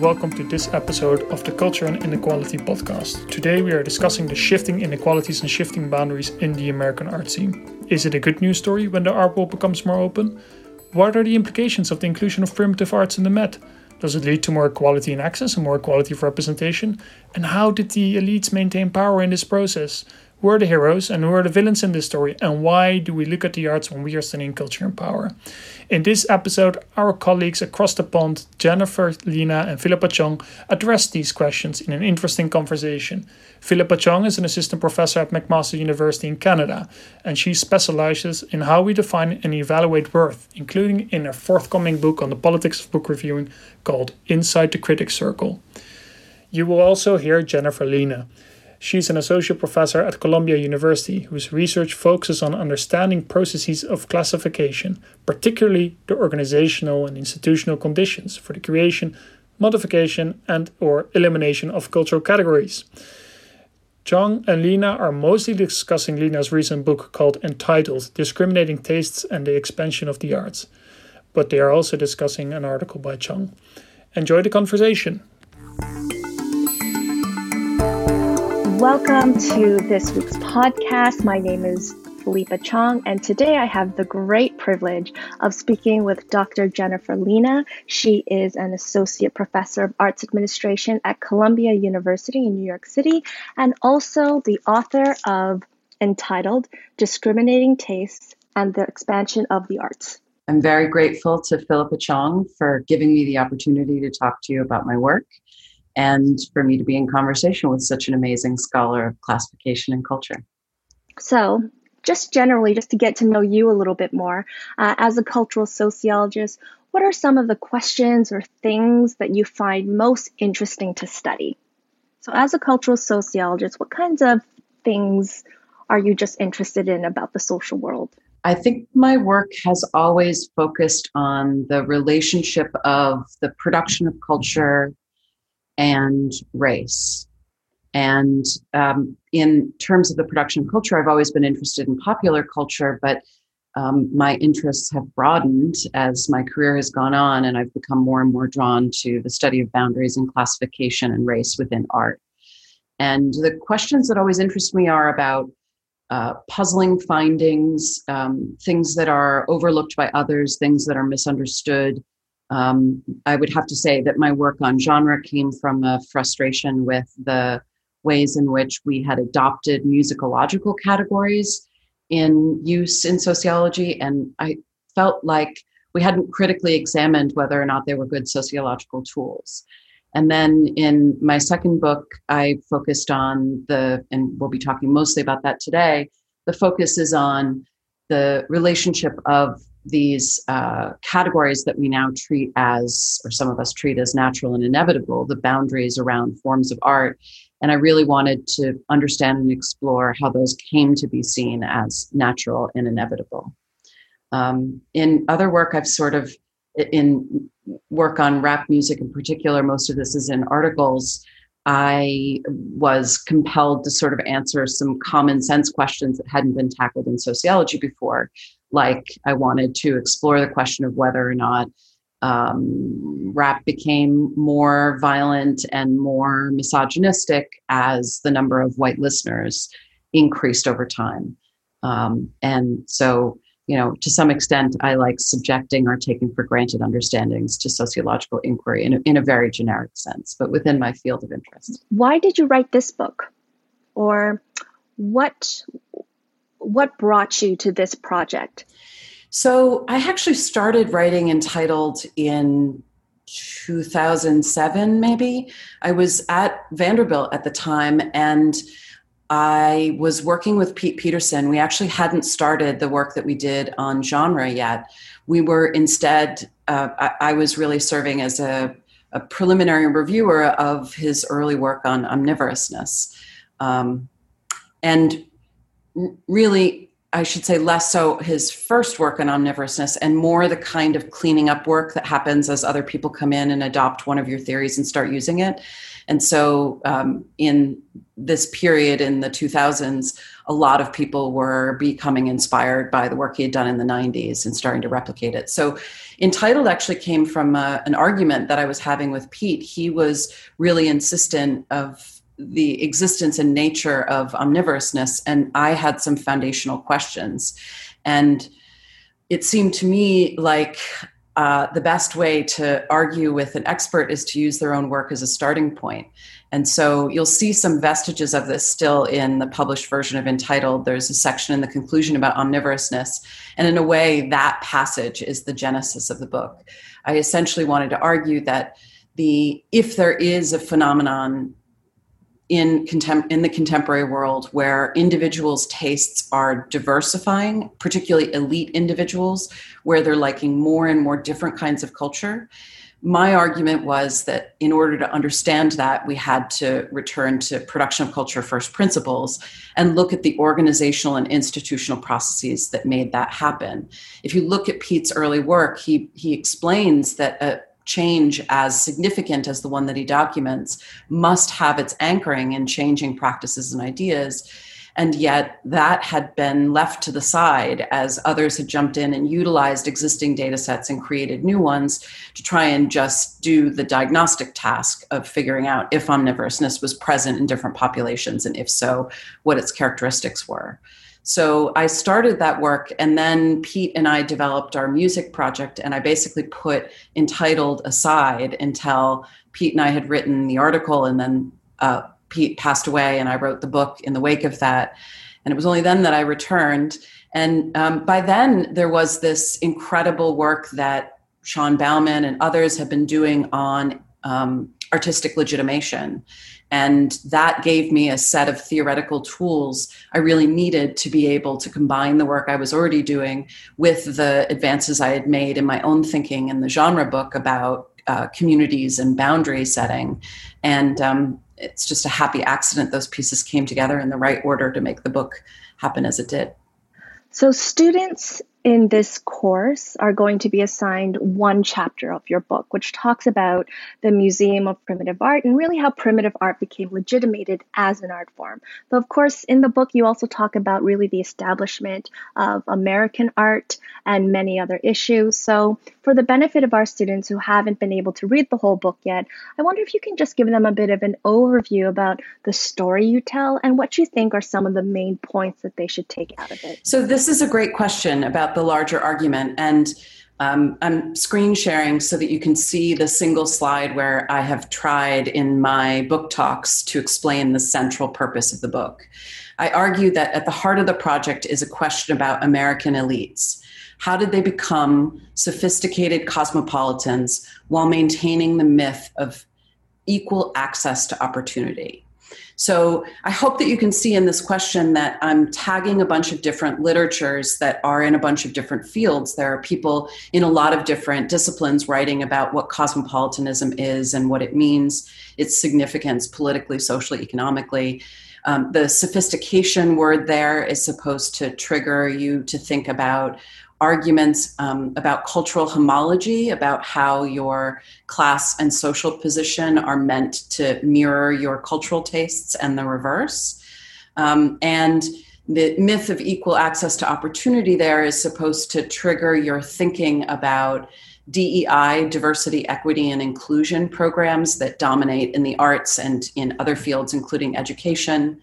welcome to this episode of the Culture and Inequality podcast. Today we are discussing the shifting inequalities and shifting boundaries in the American art scene. Is it a good news story when the art world becomes more open? What are the implications of the inclusion of primitive arts in the Met? Does it lead to more equality in access and more equality of representation? And how did the elites maintain power in this process? Who are the heroes and who are the villains in this story? And why do we look at the arts when we are studying culture and power? In this episode, our colleagues across the pond, Jennifer, Lena, and Philippa Chong, address these questions in an interesting conversation. Philippa Chong is an assistant professor at McMaster University in Canada, and she specializes in how we define and evaluate worth, including in her forthcoming book on the politics of book reviewing called Inside the Critics Circle. You will also hear Jennifer Lena. She's an associate professor at Columbia University whose research focuses on understanding processes of classification, particularly the organizational and institutional conditions for the creation, modification, and or elimination of cultural categories. Chong and Lena are mostly discussing Lena's recent book called entitled Discriminating Tastes and the Expansion of the Arts, but they are also discussing an article by Chong. Enjoy the conversation. Welcome to this week's podcast. My name is Philippa Chong, and today I have the great privilege of speaking with Dr. Jennifer Lena. She is an associate professor of arts administration at Columbia University in New York City, and also the author of entitled Discriminating Tastes and the Expansion of the Arts. I'm very grateful to Philippa Chong for giving me the opportunity to talk to you about my work and for me to be in conversation with such an amazing scholar of classification and culture. So, just generally, just to get to know you a little bit more, uh, as a cultural sociologist, what are some of the questions or things that you find most interesting to study? So, as a cultural sociologist, what kinds of things are you just interested in about the social world? I think my work has always focused on the relationship of the production of culture and race. And um, in terms of the production culture, I've always been interested in popular culture, but um, my interests have broadened as my career has gone on, and I've become more and more drawn to the study of boundaries and classification and race within art. And the questions that always interest me are about uh, puzzling findings, um, things that are overlooked by others, things that are misunderstood, um, I would have to say that my work on genre came from a frustration with the ways in which we had adopted musicological categories in use in sociology. And I felt like we hadn't critically examined whether or not they were good sociological tools. And then in my second book, I focused on the, and we'll be talking mostly about that today, the focus is on the relationship of these uh, categories that we now treat as, or some of us treat as natural and inevitable, the boundaries around forms of art. And I really wanted to understand and explore how those came to be seen as natural and inevitable. Um, in other work, I've sort of, in work on rap music in particular, most of this is in articles. I was compelled to sort of answer some common sense questions that hadn't been tackled in sociology before. Like, I wanted to explore the question of whether or not um, rap became more violent and more misogynistic as the number of white listeners increased over time. Um, and so, you know, to some extent, I like subjecting or taking for granted understandings to sociological inquiry in a, in a very generic sense, but within my field of interest. Why did you write this book? Or what what brought you to this project? So I actually started writing entitled in 2007, maybe. I was at Vanderbilt at the time and I was working with Pete Peterson. We actually hadn't started the work that we did on genre yet. We were instead, uh, I, I, was really serving as a, a, preliminary reviewer of his early work on omnivorousness. Um, and really, I should say less so his first work on omnivorousness and more the kind of cleaning up work that happens as other people come in and adopt one of your theories and start using it. And so, um, in this period in the 2000s, a lot of people were becoming inspired by the work he had done in the 90s and starting to replicate it. So, Entitled actually came from uh, an argument that I was having with Pete. He was really insistent of the existence and nature of omnivorousness, and I had some foundational questions. And it seemed to me like uh, the best way to argue with an expert is to use their own work as a starting point. And so you'll see some vestiges of this still in the published version of Entitled. There's a section in the conclusion about omnivorousness. And in a way, that passage is the genesis of the book. I essentially wanted to argue that the if there is a phenomenon in contem- in the contemporary world where individuals' tastes are diversifying, particularly elite individuals, where they're liking more and more different kinds of culture. My argument was that in order to understand that, we had to return to production of culture first principles and look at the organizational and institutional processes that made that happen. If you look at Pete's early work, he, he explains that a, change as significant as the one that he documents must have its anchoring in changing practices and ideas. And yet, that had been left to the side as others had jumped in and utilized existing data sets and created new ones to try and just do the diagnostic task of figuring out if omnivorousness was present in different populations, and if so, what its characteristics were. So I started that work, and then Pete and I developed our music project, and I basically put entitled aside until Pete and I had written the article, and then uh, Pete passed away, and I wrote the book in the wake of that. And it was only then that I returned. And um, by then, there was this incredible work that Shyon Baumann and others have been doing on um, artistic legitimation. And that gave me a set of theoretical tools I really needed to be able to combine the work I was already doing with the advances I had made in my own thinking in the genre book about uh, communities and boundary setting. And um, it's just a happy accident those pieces came together in the right order to make the book happen as it did. So, students in this course are going to be assigned one chapter of your book, which talks about the Museum of Primitive Art and really how primitive art became legitimated as an art form. But of course, in the book, you also talk about really the establishment of American art and many other issues. So, for the benefit of our students who haven't been able to read the whole book yet, I wonder if you can just give them a bit of an overview about the story you tell and what you think are some of the main points that they should take out of it. So, this is a great question about about the larger argument. And um, I'm screen sharing so that you can see the single slide where I have tried in my book talks to explain the central purpose of the book. I argue that at the heart of the project is a question about American elites. How did they become sophisticated cosmopolitans while maintaining the myth of equal access to opportunity? So I hope that you can see in this question that I'm tagging a bunch of different literatures that are in a bunch of different fields. There are people in a lot of different disciplines writing about what cosmopolitanism is and what it means, its significance politically, socially, economically. Um, the sophistication word there is supposed to trigger you to think about arguments um, about cultural homology, about how your class and social position are meant to mirror your cultural tastes and the reverse. Um, and the myth of equal access to opportunity there is supposed to trigger your thinking about DEI, diversity, equity, and inclusion programs that dominate in the arts and in other fields, including education.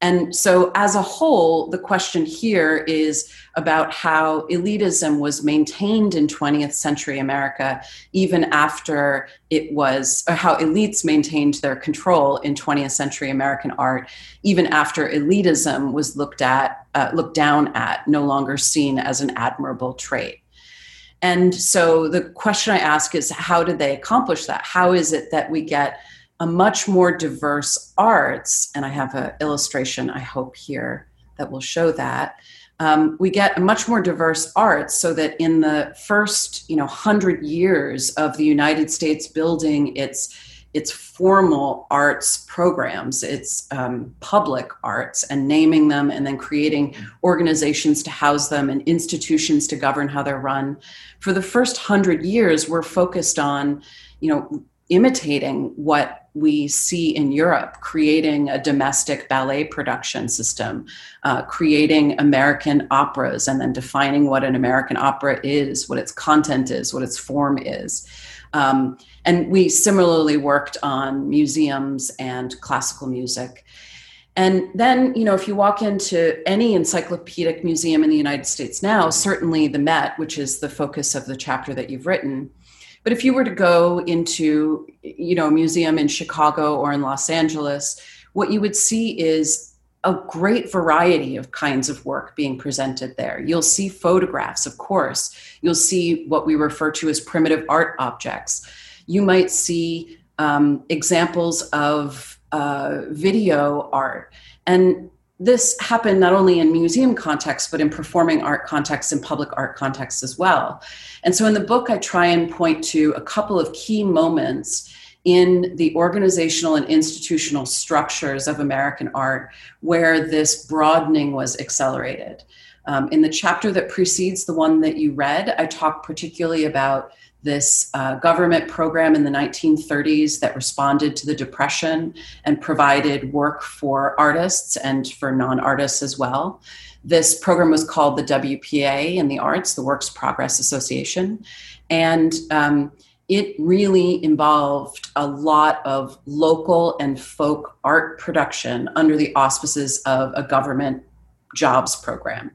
And so, as a whole, the question here is about how elitism was maintained in 20th century America, even after it was, or how elites maintained their control in 20th century American art, even after elitism was looked at, uh, looked down at, no longer seen as an admirable trait. And so the question I ask is how did they accomplish that? How is it that we get a much more diverse arts, and I have an illustration I hope here that will show that. Um, we get a much more diverse arts so that in the first you know 100 years of the united states building its its formal arts programs its um, public arts and naming them and then creating organizations to house them and institutions to govern how they're run for the first 100 years we're focused on you know imitating what we see in Europe, creating a domestic ballet production system, uh, creating American operas, and then defining what an American opera is, what its content is, what its form is. Um, and we similarly worked on museums and classical music. And then, you know, if you walk into any encyclopedic museum in the United States now, certainly the Met, which is the focus of the chapter that you've written, but if you were to go into, you know, a museum in Chicago or in Los Angeles, what you would see is a great variety of kinds of work being presented there. You'll see photographs, of course. You'll see what we refer to as primitive art objects. You might see um, examples of uh, video art. And this happened not only in museum contexts but in performing art contexts and public art contexts as well. And so in the book, I try and point to a couple of key moments in the organizational and institutional structures of American art where this broadening was accelerated. Um, in the chapter that precedes the one that you read, I talk particularly about this uh, government program in the 1930s that responded to the Depression and provided work for artists and for non artists as well. This program was called the WPA in the arts, the Works Progress Association. And um, it really involved a lot of local and folk art production under the auspices of a government jobs program.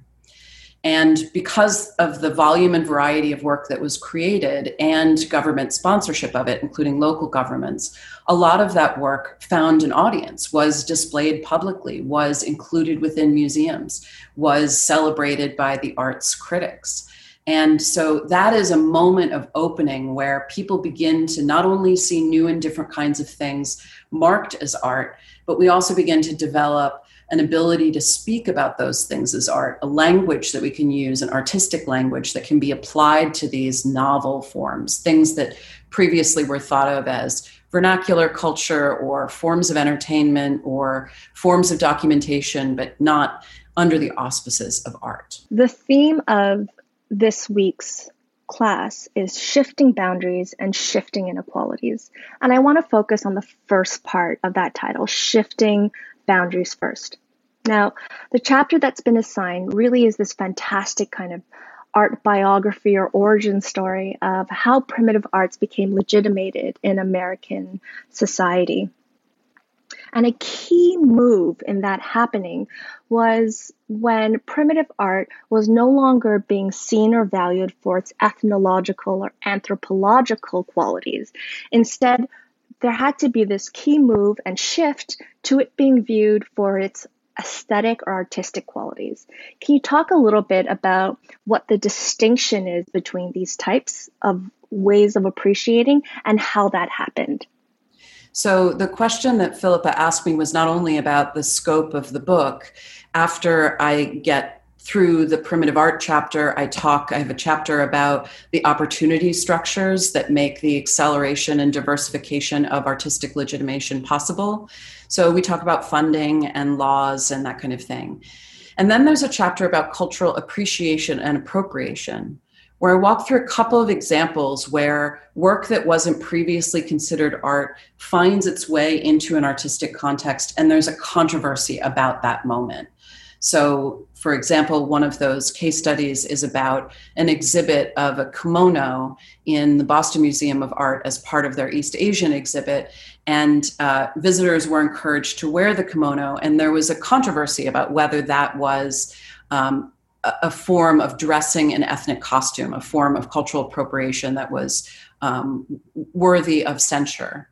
And because of the volume and variety of work that was created and government sponsorship of it, including local governments, a lot of that work found an audience, was displayed publicly, was included within museums, was celebrated by the arts critics. And so that is a moment of opening where people begin to not only see new and different kinds of things marked as art, but we also begin to develop an ability to speak about those things as art, a language that we can use, an artistic language that can be applied to these novel forms, things that previously were thought of as vernacular culture or forms of entertainment or forms of documentation, but not under the auspices of art. The theme of this week's class is shifting boundaries and shifting inequalities. And I want to focus on the first part of that title, shifting boundaries first. Now, the chapter that's been assigned really is this fantastic kind of art biography or origin story of how primitive arts became legitimated in American society. And a key move in that happening was when primitive art was no longer being seen or valued for its ethnological or anthropological qualities. Instead, there had to be this key move and shift to it being viewed for its aesthetic or artistic qualities. Can you talk a little bit about what the distinction is between these types of ways of appreciating and how that happened? So, the question that Philippa asked me was not only about the scope of the book. After I get through the primitive art chapter, I talk, I have a chapter about the opportunity structures that make the acceleration and diversification of artistic legitimation possible. So we talk about funding and laws and that kind of thing. And then there's a chapter about cultural appreciation and appropriation, where I walk through a couple of examples where work that wasn't previously considered art finds its way into an artistic context, and there's a controversy about that moment. So, for example, one of those case studies is about an exhibit of a kimono in the Boston Museum of Art as part of their East Asian exhibit. And uh, visitors were encouraged to wear the kimono, and there was a controversy about whether that was um, a form of dressing an ethnic costume, a form of cultural appropriation that was um, worthy of censure.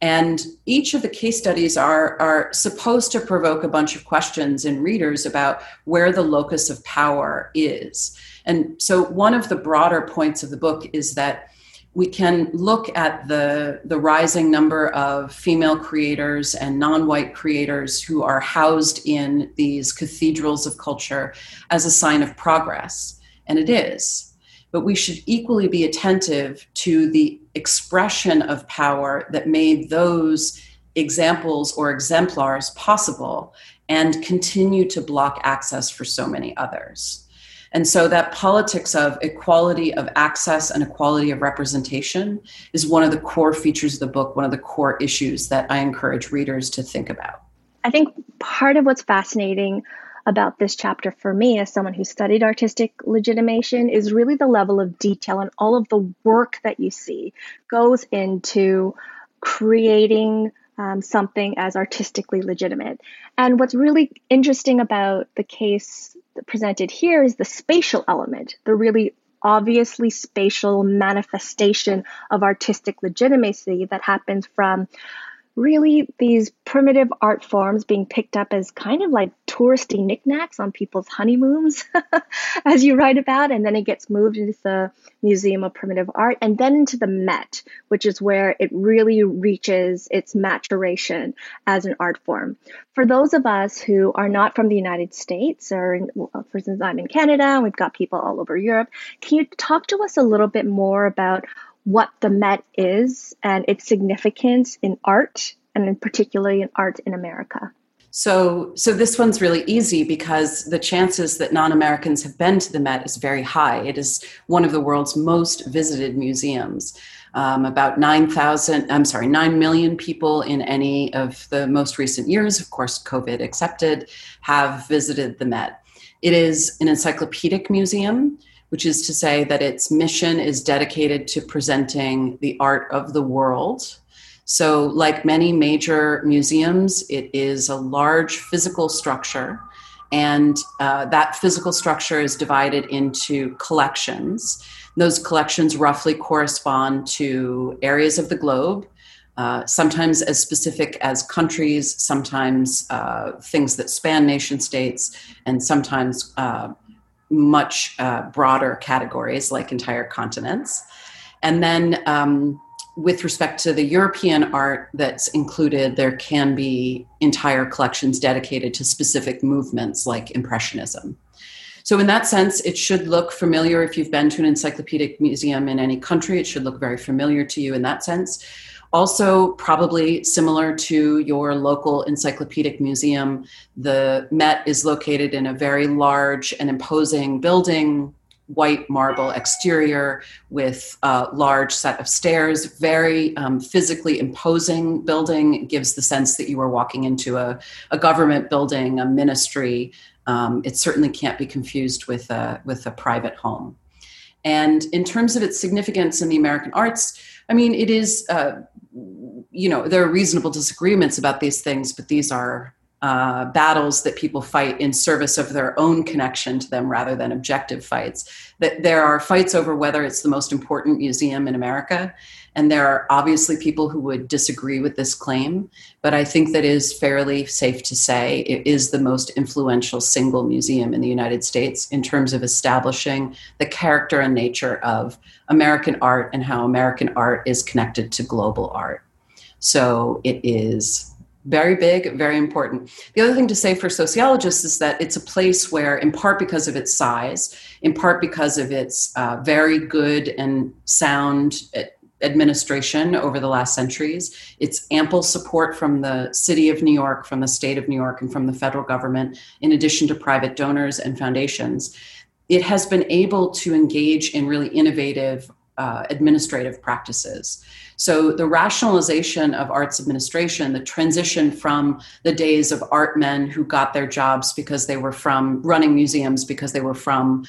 And each of the case studies are, are supposed to provoke a bunch of questions in readers about where the locus of power is. And so, one of the broader points of the book is that we can look at the, the rising number of female creators and non white creators who are housed in these cathedrals of culture as a sign of progress. And it is but we should equally be attentive to the expression of power that made those examples or exemplars possible and continue to block access for so many others. And so that politics of equality of access and equality of representation is one of the core features of the book, one of the core issues that I encourage readers to think about. I think part of what's fascinating about this chapter for me as someone who studied artistic legitimation is really the level of detail and all of the work that you see goes into creating um, something as artistically legitimate. And what's really interesting about the case presented here is the spatial element, the really obviously spatial manifestation of artistic legitimacy that happens from really these primitive art forms being picked up as kind of like touristy knickknacks on people's honeymoons, as you write about, and then it gets moved into the Museum of Primitive Art and then into the Met, which is where it really reaches its maturation as an art form. For those of us who are not from the United States, or for instance, I'm in Canada we've got people all over Europe, can you talk to us a little bit more about what the Met is and its significance in art, and in particularly in art in America. So, so this one's really easy because the chances that non-Americans have been to the Met is very high. It is one of the world's most visited museums. Um, about 9,000, I'm sorry, 9 million people in any of the most recent years, of course, COVID accepted, have visited the Met. It is an encyclopedic museum which is to say that its mission is dedicated to presenting the art of the world. So, like many major museums, it is a large physical structure, and uh, that physical structure is divided into collections. Those collections roughly correspond to areas of the globe. Uh, sometimes as specific as countries, sometimes uh, things that span nation states, and sometimes uh, much uh, broader categories like entire continents. And then, um, with respect to the European art that's included, there can be entire collections dedicated to specific movements like Impressionism. So, in that sense, it should look familiar if you've been to an encyclopedic museum in any country. It should look very familiar to you in that sense. Also, probably similar to your local encyclopedic museum, the Met is located in a very large and imposing building, white marble exterior with a large set of stairs, very um, physically imposing building. It gives the sense that you are walking into a, a government building, a ministry. Um, it certainly can't be confused with a, with a private home. And in terms of its significance in the American arts, I mean, it is, uh, you know, there are reasonable disagreements about these things, but these are uh, battles that people fight in service of their own connection to them rather than objective fights. That there are fights over whether it's the most important museum in America, and there are obviously people who would disagree with this claim, but I think that is fairly safe to say it is the most influential single museum in the United States in terms of establishing the character and nature of American art and how American art is connected to global art. So it is very big, very important. The other thing to say for sociologists is that it's a place where, in part because of its size, in part because of its uh, very good and sound administration over the last centuries. It's ample support from the city of New York, from the state of New York, and from the federal government, in addition to private donors and foundations. It has been able to engage in really innovative uh, administrative practices. So, the rationalization of arts administration, the transition from the days of art men who got their jobs because they were from running museums, because they were from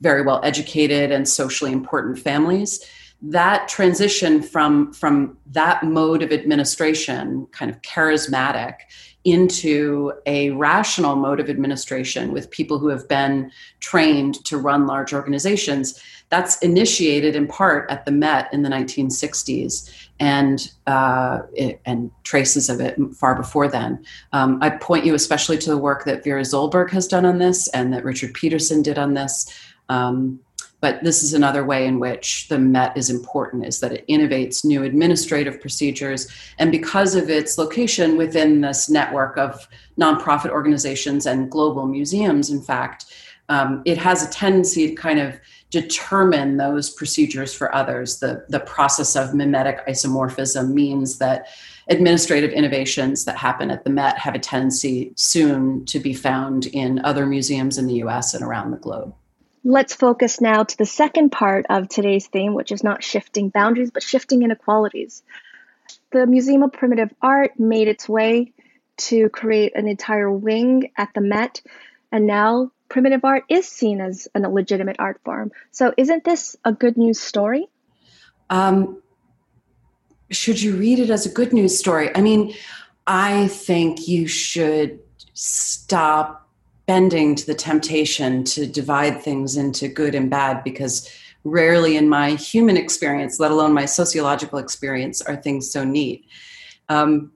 very well educated and socially important families, that transition from from that mode of administration kind of charismatic into a rational mode of administration with people who have been trained to run large organizations that's initiated in part at the met in the 1960s and uh, it, and traces of it far before then. Um, i point you especially to the work that vera zolberg has done on this and that richard peterson did on this. Um, but this is another way in which the Met is important, is that it innovates new administrative procedures. And because of its location within this network of nonprofit organizations and global museums, in fact, um, it has a tendency to kind of determine those procedures for others. The, the process of mimetic isomorphism means that administrative innovations that happen at the Met have a tendency soon to be found in other museums in the US and around the globe. Let's focus now to the second part of today's theme, which is not shifting boundaries, but shifting inequalities. The Museum of Primitive Art made its way to create an entire wing at the Met, and now primitive art is seen as an illegitimate art form. So, isn't this a good news story? Um, should you read it as a good news story? I mean, I think you should stop bending to the temptation to divide things into good and bad because rarely in my human experience, let alone my sociological experience, are things so neat. Um,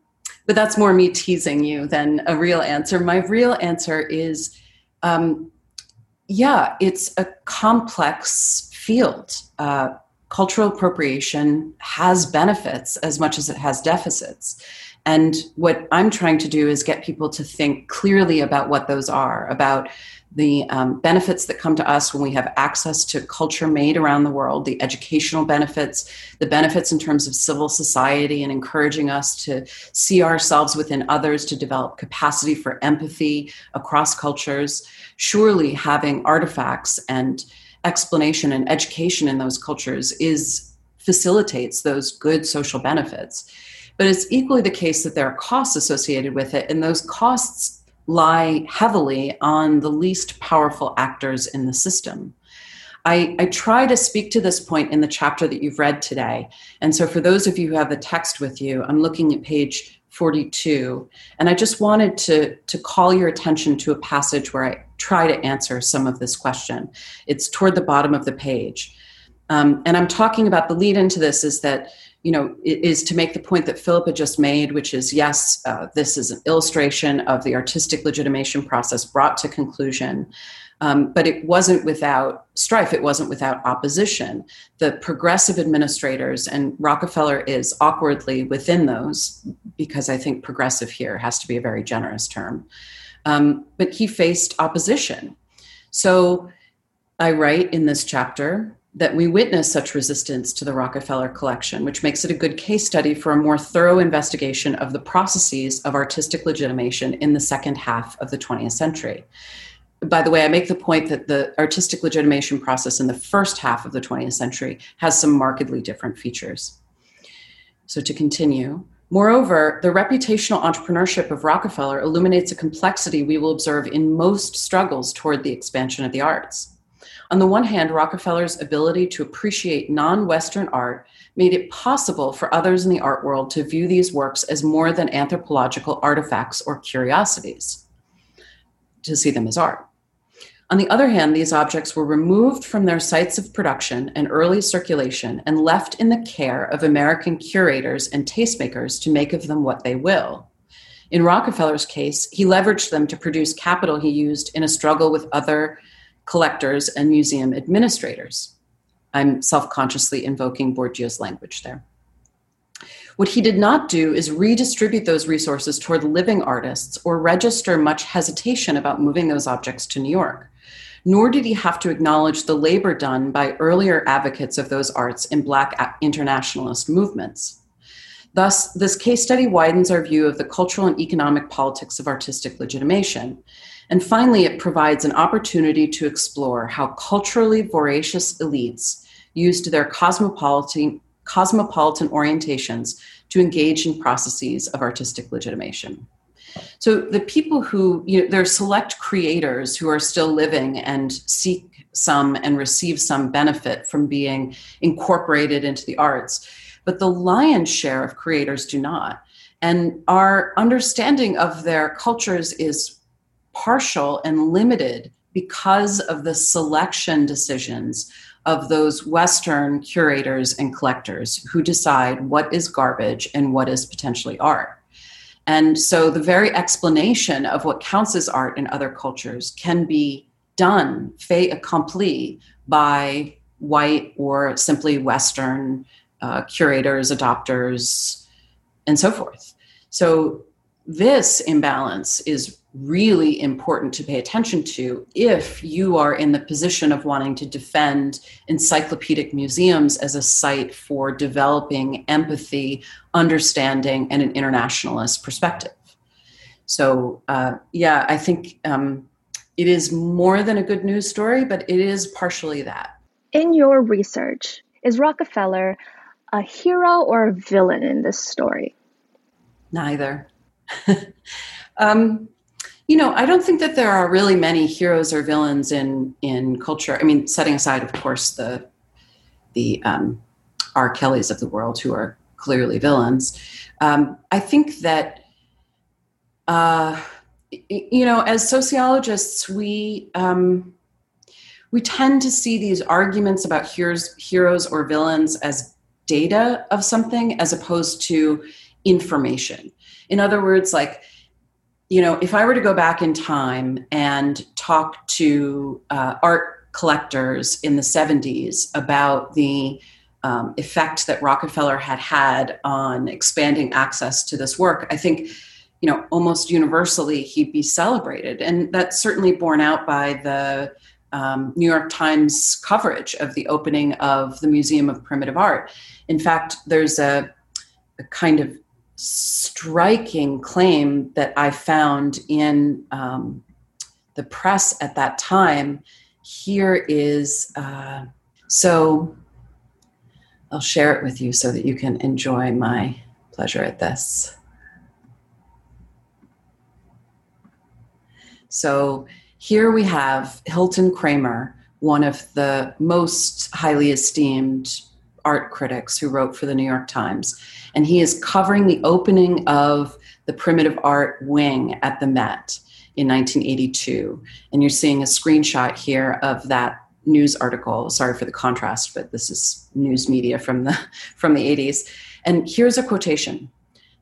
but that's more me teasing you than a real answer. My real answer is um, yeah, it's a complex field. Uh, cultural appropriation has benefits as much as it has deficits. And what I'm trying to do is get people to think clearly about what those are, about the um, benefits that come to us when we have access to culture made around the world, the educational benefits, the benefits in terms of civil society and encouraging us to see ourselves within others, to develop capacity for empathy across cultures. Surely having artifacts and explanation and education in those cultures is facilitates those good social benefits but it's equally the case that there are costs associated with it, and those costs lie heavily on the least powerful actors in the system. I, I, try to speak to this point in the chapter that you've read today. And so, for those of you who have the text with you, I'm looking at page 42. And I just wanted to, to call your attention to a passage where I try to answer some of this question. It's toward the bottom of the page. Um, and I'm talking about the lead into this is that you know, is to make the point that Philippa just made, which is yes, uh, this is an illustration of the artistic legitimation process brought to conclusion. Um, but it wasn't without strife, it wasn't without opposition. The progressive administrators, and Rockefeller is awkwardly within those, because I think progressive here has to be a very generous term, um, but he faced opposition. So I write in this chapter that we witness such resistance to the Rockefeller collection, which makes it a good case study for a more thorough investigation of the processes of artistic legitimation in the second half of the 20th century. By the way, I make the point that the artistic legitimation process in the first half of the 20th century has some markedly different features. So, to continue, Moreover, the reputational entrepreneurship of Rockefeller illuminates a complexity we will observe in most struggles toward the expansion of the arts. On the one hand, Rockefeller's ability to appreciate non Western art made it possible for others in the art world to view these works as more than anthropological artifacts or curiosities, to see them as art. On the other hand, these objects were removed from their sites of production and early circulation and left in the care of American curators and tastemakers to make of them what they will. In Rockefeller's case, he leveraged them to produce capital he used in a struggle with other collectors, and museum administrators. I'm self consciously invoking Bourdieu's language there. What he did not do is redistribute those resources toward living artists or register much hesitation about moving those objects to New York. Nor did he have to acknowledge the labor done by earlier advocates of those arts in Black internationalist movements. Thus, this case study widens our view of the cultural and economic politics of artistic legitimation and finally, it provides an opportunity to explore how culturally voracious elites used their cosmopolitan, cosmopolitan orientations to engage in processes of artistic legitimation. So the people who, you know, there are select creators who are still living and seek some and receive some benefit from being incorporated into the arts, but the lion's share of creators do not. And our understanding of their cultures is partial and limited because of the selection decisions of those Western curators and collectors who decide what is garbage and what is potentially art. And so the very explanation of what counts as art in other cultures can be done fait accompli by white or simply Western uh, curators, adopters, and so forth. So this imbalance is really important to pay attention to if you are in the position of wanting to defend encyclopedic museums as a site for developing empathy, understanding, and an internationalist perspective. So, uh, yeah, I think um, it is more than a good news story, but it is partially that. In your research, is Rockefeller a hero or a villain in this story? Neither. um, you know, I don't think that there are really many heroes or villains in in culture. I mean, setting aside, of course, the the um, R. Kellys of the world who are clearly villains. Um, I think that uh, you know, as sociologists, we um, we tend to see these arguments about heroes, heroes or villains as data of something as opposed to information. In other words, like you know, if I were to go back in time and talk to uh, art collectors in the 70s about the um, effect that Rockefeller had had on expanding access to this work, I think, you know, almost universally he'd be celebrated. And that's certainly borne out by the um, New York Times coverage of the opening of the Museum of Primitive Art. In fact, there's a, a kind of striking claim that I found in um, the press at that time. Here is uh, so I'll share it with you so that you can enjoy my pleasure at this. So here we have Hilton Kramer, one of the most highly esteemed art critics who wrote for the New York Times and he is covering the opening of the primitive art wing at the Met in 1982. And you're seeing a screenshot here of that news article. Sorry for the contrast, but this is news media from the from the 80s. And here's a quotation.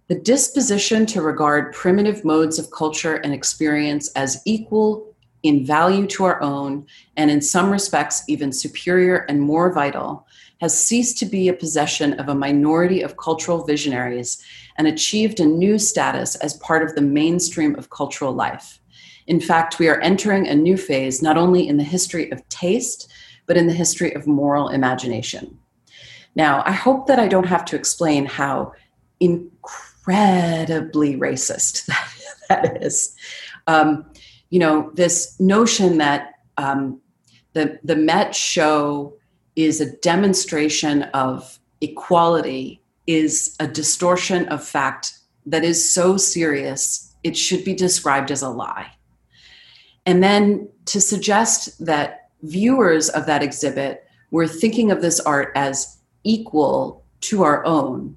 The disposition to regard primitive modes of culture and experience as equal in value to our own, and in some respects even superior and more vital, has ceased to be a possession of a minority of cultural visionaries and achieved a new status as part of the mainstream of cultural life. In fact, we are entering a new phase not only in the history of taste, but in the history of moral imagination. Now, I hope that I don't have to explain how incredibly racist that, that is. Um, you know, this notion that um, the, the Met show is a demonstration of equality is a distortion of fact that is so serious it should be described as a lie. And then to suggest that viewers of that exhibit were thinking of this art as equal to our own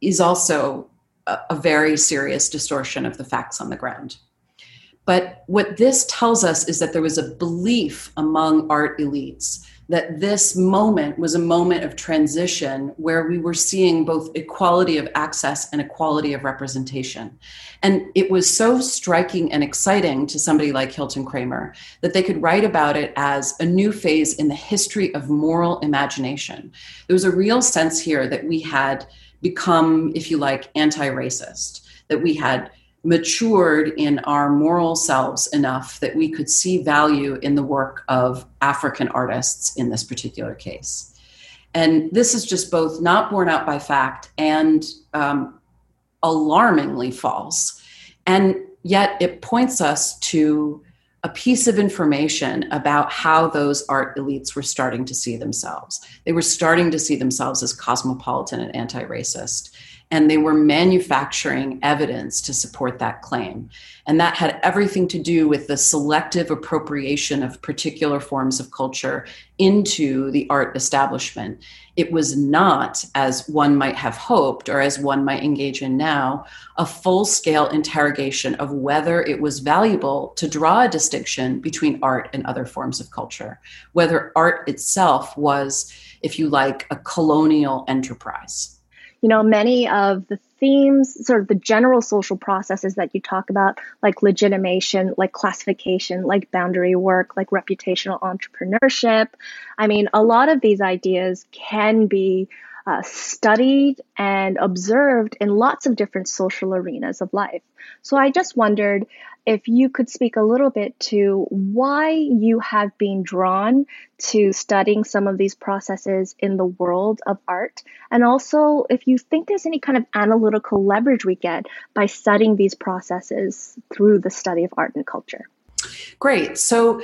is also a, a very serious distortion of the facts on the ground. But what this tells us is that there was a belief among art elites that this moment was a moment of transition where we were seeing both equality of access and equality of representation. And it was so striking and exciting to somebody like Hilton Kramer that they could write about it as a new phase in the history of moral imagination. There was a real sense here that we had become, if you like, anti racist, that we had matured in our moral selves enough that we could see value in the work of African artists in this particular case. And this is just both not borne out by fact and um, alarmingly false. And yet it points us to a piece of information about how those art elites were starting to see themselves. They were starting to see themselves as cosmopolitan and anti racist and they were manufacturing evidence to support that claim. And that had everything to do with the selective appropriation of particular forms of culture into the art establishment. It was not, as one might have hoped or as one might engage in now, a full scale interrogation of whether it was valuable to draw a distinction between art and other forms of culture, whether art itself was, if you like, a colonial enterprise you know, many of the themes, sort of the general social processes that you talk about, like legitimation, like classification, like boundary work, like reputational entrepreneurship. I mean, a lot of these ideas can be uh, studied and observed in lots of different social arenas of life. So I just wondered if you could speak a little bit to why you have been drawn to studying some of these processes in the world of art, and also if you think there's any kind of analytical leverage we get by studying these processes through the study of art and culture. Great. So,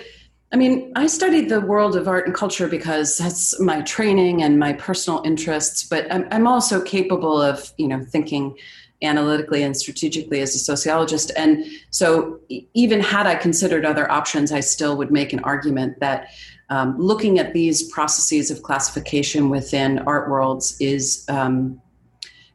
I mean, I studied the world of art and culture because that's my training and my personal interests, but I'm, I'm also capable of, you know, thinking analytically and strategically as a sociologist. And so, even had I considered other options, I still would make an argument that um, looking at these processes of classification within art worlds is um,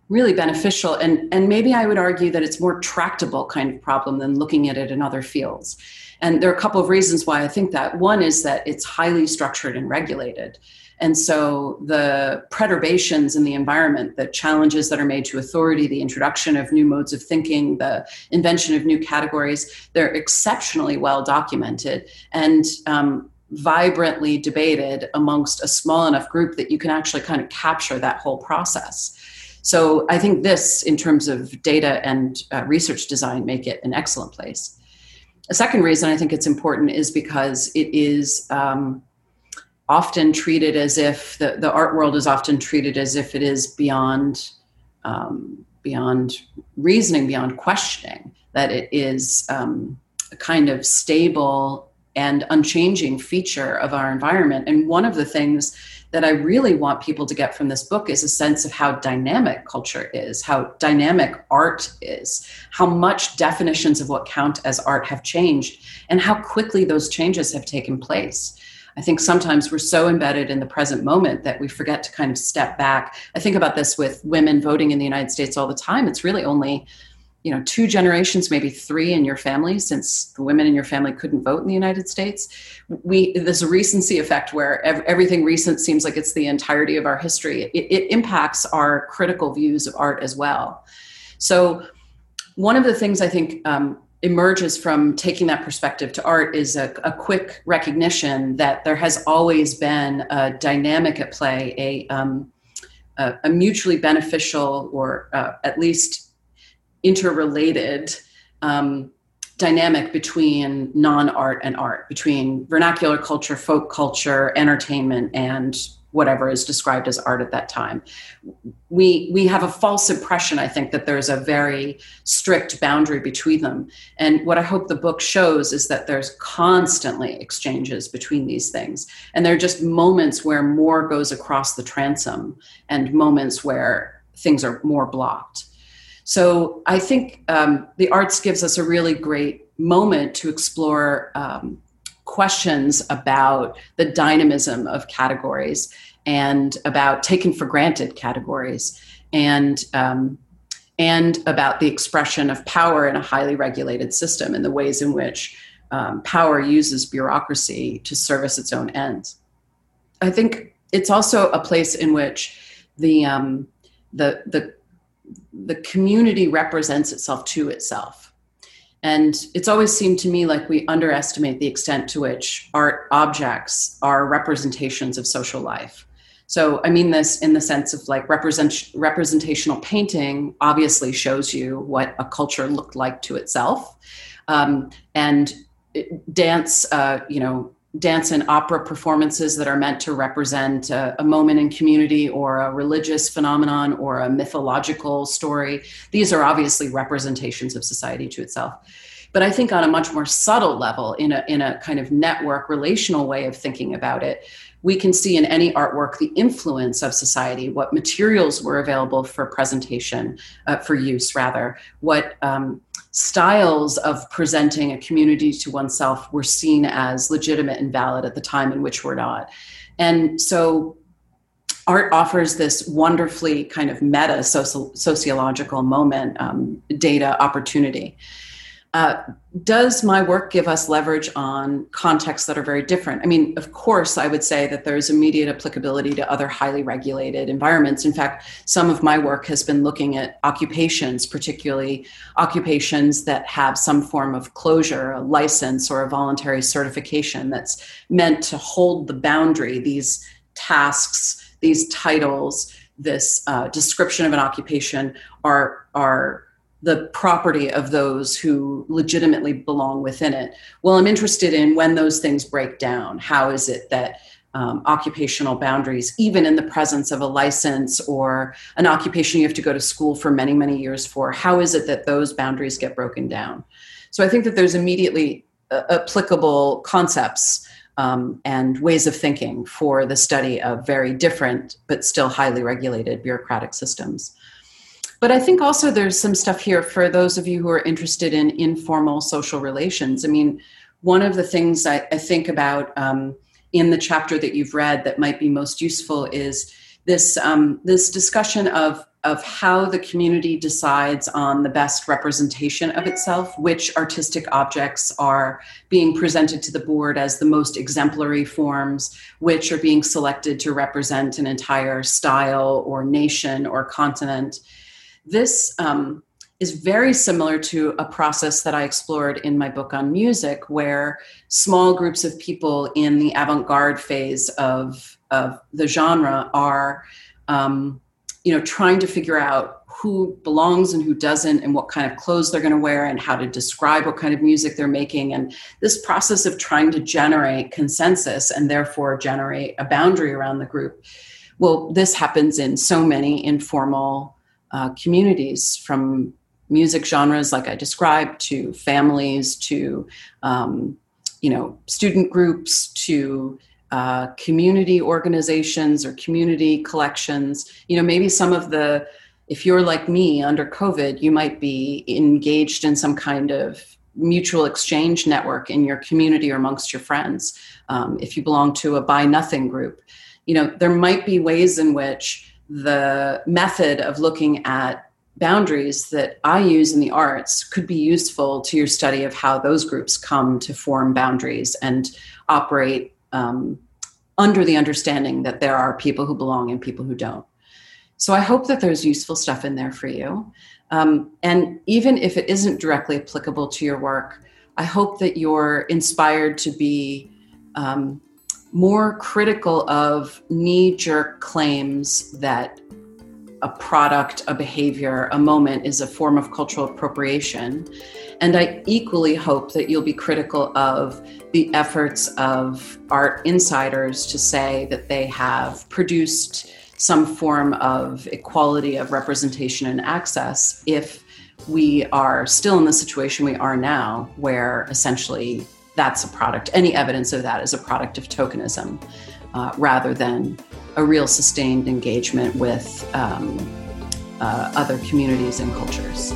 really beneficial. And, and maybe I would argue that it's more tractable kind of problem than looking at it in other fields. And there are a couple of reasons why I think that. One is that it's highly structured and regulated. And so the perturbations in the environment, the challenges that are made to authority, the introduction of new modes of thinking, the invention of new categories, they're exceptionally well documented and um, vibrantly debated amongst a small enough group that you can actually kind of capture that whole process. So I think this, in terms of data and uh, research design, make it an excellent place. A second reason I think it's important is because it is um, often treated as if the, the art world is often treated as if it is beyond um, beyond reasoning, beyond questioning, that it is um, a kind of stable and unchanging feature of our environment. And one of the things that I really want people to get from this book is a sense of how dynamic culture is, how dynamic art is, how much definitions of what count as art have changed, and how quickly those changes have taken place. I think sometimes we're so embedded in the present moment that we forget to kind of step back. I think about this with women voting in the United States all the time. It's really only you know two generations maybe three in your family since the women in your family couldn't vote in the united states. We there's a recency effect where ev- everything recent seems like it's the entirety of our history. It, it impacts our critical views of art as well. So one of the things i think um, emerges from taking that perspective to art is a, a, quick recognition that there has always been a dynamic at play, a, um, a, a mutually beneficial or uh, at least interrelated um, dynamic between non art and art, between vernacular culture, folk culture, entertainment, and whatever is described as art at that time. We we have a false impression, I think, that there's a very strict boundary between them. And what I hope the book shows is that there's constantly exchanges between these things. And there are just moments where more goes across the transom and moments where things are more blocked. So I think um, the arts gives us a really great moment to explore um, questions about the dynamism of categories and about taken for granted categories and um, and about the expression of power in a highly regulated system and the ways in which um, power uses bureaucracy to service its own ends. I think it's also a place in which the um, the the the community represents itself to itself and it's always seemed to me like we underestimate the extent to which art objects are representations of social life. So I mean this in the sense of like represent, representational painting obviously shows you what a culture looked like to itself. Um, and dance, uh, you know, dance and opera performances that are meant to represent a, a, moment in community or a religious phenomenon or a mythological story. These are obviously representations of society to itself. But I think on a much more subtle level, in a, in a kind of network relational way of thinking about it, we can see in any artwork the influence of society, what materials were available for presentation, uh, for use rather, what um, styles of presenting a community to oneself were seen as legitimate and valid at the time in which we're not. And so art offers this wonderfully kind of meta sociological moment, um, data opportunity. Uh, does my work give us leverage on contexts that are very different? I mean, of course, I would say that there's immediate applicability to other highly regulated environments. In fact, some of my work has been looking at occupations, particularly occupations that have some form of closure, a license, or a voluntary certification that's meant to hold the boundary, these tasks, these titles, this uh, description of an occupation are, are the property of those who legitimately belong within it. Well, I'm interested in when those things break down. How is it that um, occupational boundaries, even in the presence of a license or an occupation you have to go to school for many, many years for, how is it that those boundaries get broken down? So I think that there's immediately uh, applicable concepts um, and ways of thinking for the study of very different but still highly regulated bureaucratic systems. But I think also there's some stuff here for those of you who are interested in informal social relations. I mean, one of the things I, I think about um, in the chapter that you've read that might be most useful is this um, this discussion of of how the community decides on the best representation of itself, which artistic objects are being presented to the board as the most exemplary forms, which are being selected to represent an entire style or nation or continent. This um, is very similar to a process that I explored in my book on music, where small groups of people in the avant garde phase of, of the genre are. Um, you know trying to figure out who belongs and who doesn't and what kind of clothes they're going to wear and how to describe what kind of music they're making and this process of trying to generate consensus and therefore generate a boundary around the group well this happens in so many informal uh, communities from music genres like i described to families to um, you know student groups to uh, community organizations or community collections. You know, maybe some of the, if you're like me under COVID, you might be engaged in some kind of mutual exchange network in your community or amongst your friends. Um, if you belong to a buy nothing group, you know, there might be ways in which the method of looking at boundaries that I use in the arts could be useful to your study of how those groups come to form boundaries and operate um, under the understanding that there are people who belong and people who don't. So I hope that there's useful stuff in there for you. Um, and even if it isn't directly applicable to your work, I hope that you're inspired to be um, more critical of knee jerk claims that a product, a behavior, a moment is a form of cultural appropriation. And I equally hope that you'll be critical of the efforts of art insiders to say that they have produced some form of equality of representation and access if we are still in the situation we are now, where essentially that's a product, any evidence of that is a product of tokenism uh, rather than a real sustained engagement with um, uh, other communities and cultures.